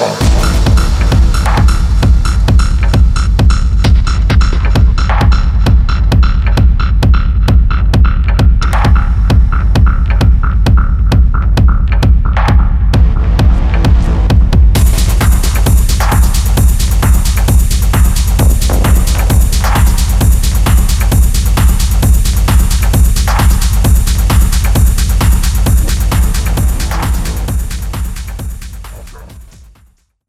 Lights.